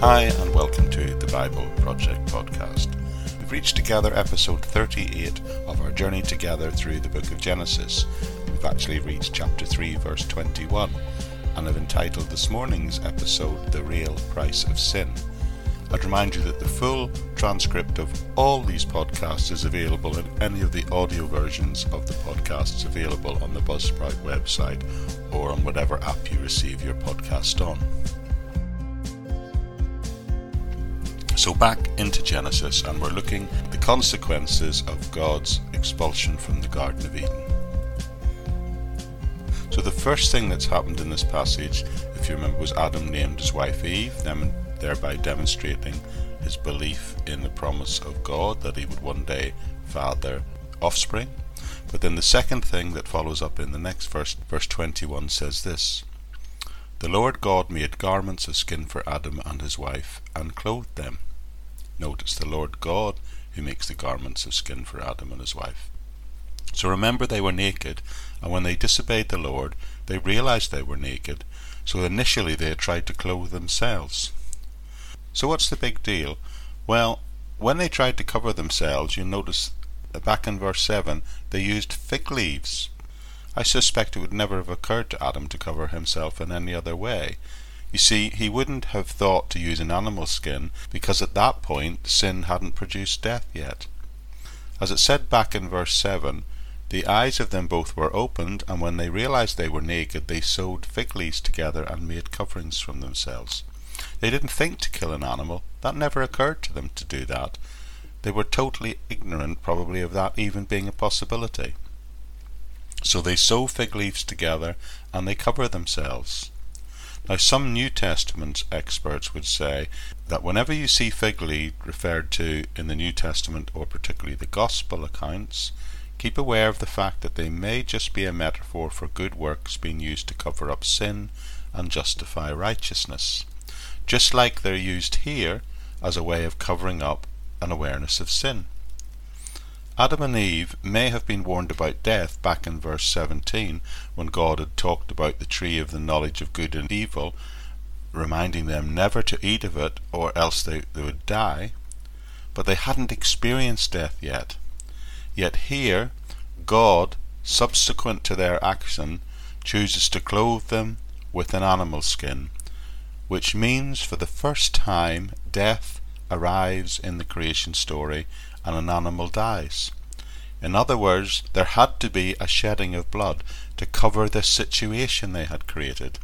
Hi, and welcome to the Bible Project podcast. We've reached together episode 38 of our journey together through the book of Genesis. We've actually reached chapter 3, verse 21, and have entitled this morning's episode The Real Price of Sin. I'd remind you that the full transcript of all these podcasts is available in any of the audio versions of the podcasts available on the Buzzsprout website or on whatever app you receive your podcast on. So back into Genesis, and we're looking at the consequences of God's expulsion from the Garden of Eden. So the first thing that's happened in this passage, if you remember, was Adam named his wife Eve, thereby demonstrating his belief in the promise of God that he would one day father offspring. But then the second thing that follows up in the next verse, verse 21 says this The Lord God made garments of skin for Adam and his wife and clothed them. Notice the Lord God who makes the garments of skin for Adam and his wife. So remember, they were naked, and when they disobeyed the Lord, they realized they were naked. So initially they tried to clothe themselves. So what's the big deal? Well, when they tried to cover themselves, you notice back in verse 7, they used fig leaves. I suspect it would never have occurred to Adam to cover himself in any other way. You see, he wouldn't have thought to use an animal skin because at that point sin hadn't produced death yet. As it said back in verse 7, the eyes of them both were opened, and when they realized they were naked, they sewed fig leaves together and made coverings from themselves. They didn't think to kill an animal. That never occurred to them to do that. They were totally ignorant, probably, of that even being a possibility. So they sew fig leaves together and they cover themselves. Now, some New Testament experts would say that whenever you see fig leaf referred to in the New Testament, or particularly the Gospel accounts, keep aware of the fact that they may just be a metaphor for good works being used to cover up sin and justify righteousness, just like they're used here as a way of covering up an awareness of sin. Adam and Eve may have been warned about death back in verse 17 when God had talked about the tree of the knowledge of good and evil, reminding them never to eat of it or else they, they would die. But they hadn't experienced death yet. Yet here, God, subsequent to their action, chooses to clothe them with an animal skin, which means for the first time death arrives in the creation story and an animal dies. In other words, there had to be a shedding of blood to cover the situation they had created.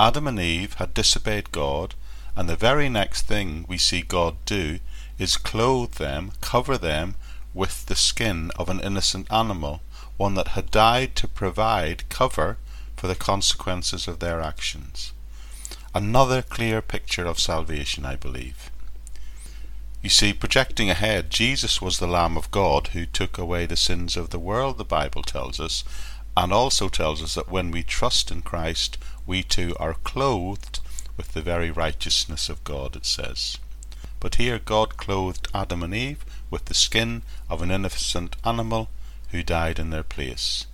Adam and Eve had disobeyed God, and the very next thing we see God do is clothe them, cover them with the skin of an innocent animal, one that had died to provide cover for the consequences of their actions. Another clear picture of salvation, I believe. You see, projecting ahead, Jesus was the Lamb of God who took away the sins of the world, the Bible tells us, and also tells us that when we trust in Christ, we too are clothed with the very righteousness of God, it says. But here God clothed Adam and Eve with the skin of an innocent animal who died in their place.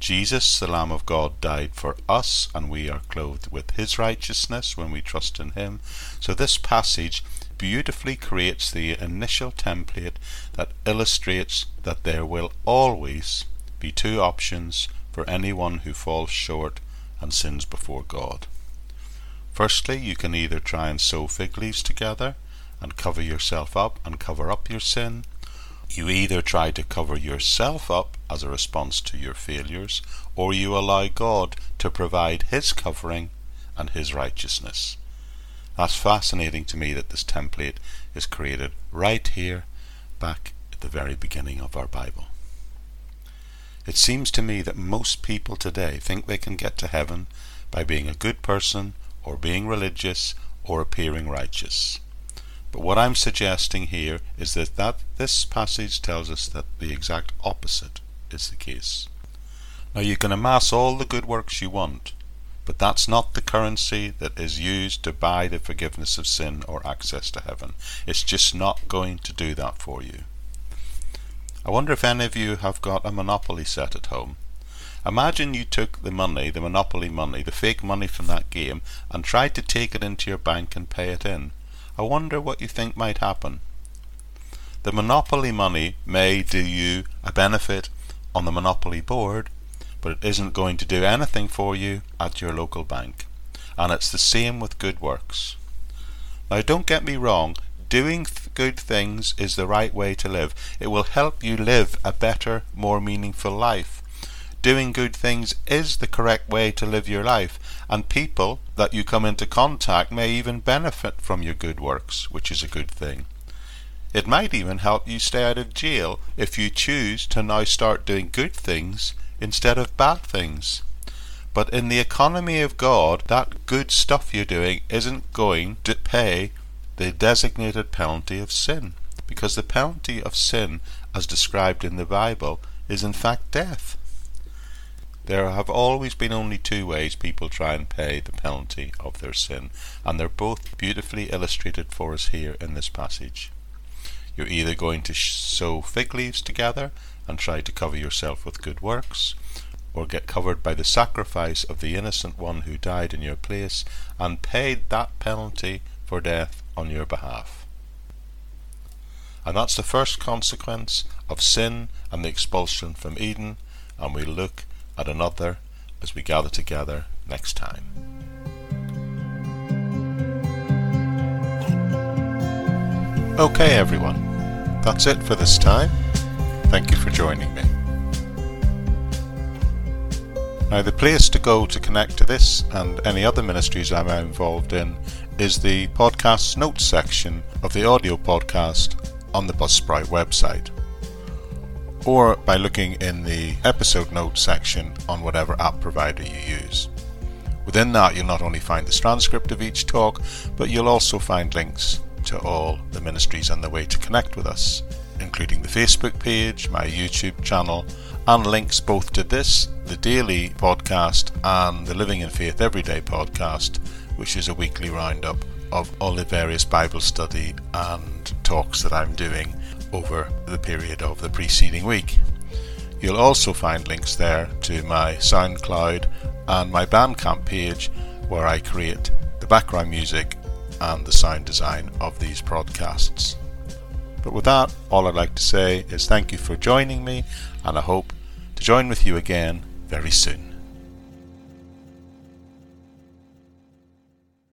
Jesus, the Lamb of God, died for us, and we are clothed with his righteousness when we trust in him. So this passage beautifully creates the initial template that illustrates that there will always be two options for anyone who falls short and sins before God. Firstly, you can either try and sew fig leaves together and cover yourself up and cover up your sin. You either try to cover yourself up as a response to your failures, or you allow God to provide His covering and His righteousness. That's fascinating to me that this template is created right here, back at the very beginning of our Bible. It seems to me that most people today think they can get to heaven by being a good person, or being religious, or appearing righteous. But what I'm suggesting here is that, that this passage tells us that the exact opposite is the case. Now you can amass all the good works you want, but that's not the currency that is used to buy the forgiveness of sin or access to heaven. It's just not going to do that for you. I wonder if any of you have got a Monopoly set at home. Imagine you took the money, the monopoly money, the fake money from that game, and tried to take it into your bank and pay it in. I wonder what you think might happen. The monopoly money may do you a benefit on the monopoly board, but it isn't going to do anything for you at your local bank. And it's the same with good works. Now, don't get me wrong, doing th- good things is the right way to live. It will help you live a better, more meaningful life. Doing good things is the correct way to live your life, and people that you come into contact may even benefit from your good works, which is a good thing. It might even help you stay out of jail if you choose to now start doing good things instead of bad things. But in the economy of God, that good stuff you're doing isn't going to pay the designated penalty of sin. Because the penalty of sin, as described in the Bible, is in fact death. There have always been only two ways people try and pay the penalty of their sin, and they're both beautifully illustrated for us here in this passage. You're either going to sew fig leaves together and try to cover yourself with good works, or get covered by the sacrifice of the innocent one who died in your place and paid that penalty for death on your behalf. And that's the first consequence of sin and the expulsion from Eden, and we'll look at another as we gather together next time. Okay, everyone. That's it for this time. Thank you for joining me. Now, the place to go to connect to this and any other ministries I'm involved in is the podcast notes section of the audio podcast on the Buzzsprout website, or by looking in the episode notes section on whatever app provider you use. Within that, you'll not only find the transcript of each talk, but you'll also find links to all the ministries and the way to connect with us, including the Facebook page, my YouTube channel, and links both to this, the daily podcast, and the Living in Faith Everyday podcast, which is a weekly roundup of all the various Bible study and talks that I'm doing over the period of the preceding week. You'll also find links there to my SoundCloud and my Bandcamp page where I create the background music and the sound design of these broadcasts. But with that, all I'd like to say is thank you for joining me, and I hope to join with you again very soon.